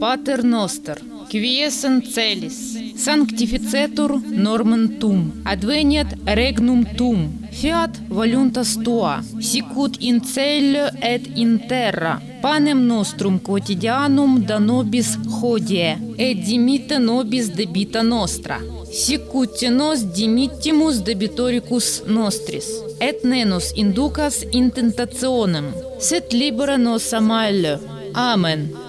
Патер Ностер, Квиесен Целис, Санктифицетур Нормен Тум, Адвенет Регнум Тум, Фиат Валюнта Стуа, Сикут Инцелло Эт Интерра, Панем Нострум Quotidianum да Нобис Ходие, Эт Димите Нобис Дебита Ностра, Сикутинос Димиттимус Дебиторикус Нострис, Эт Ненус Индукас Интентационем, Сет Либера Носамалло, Амен.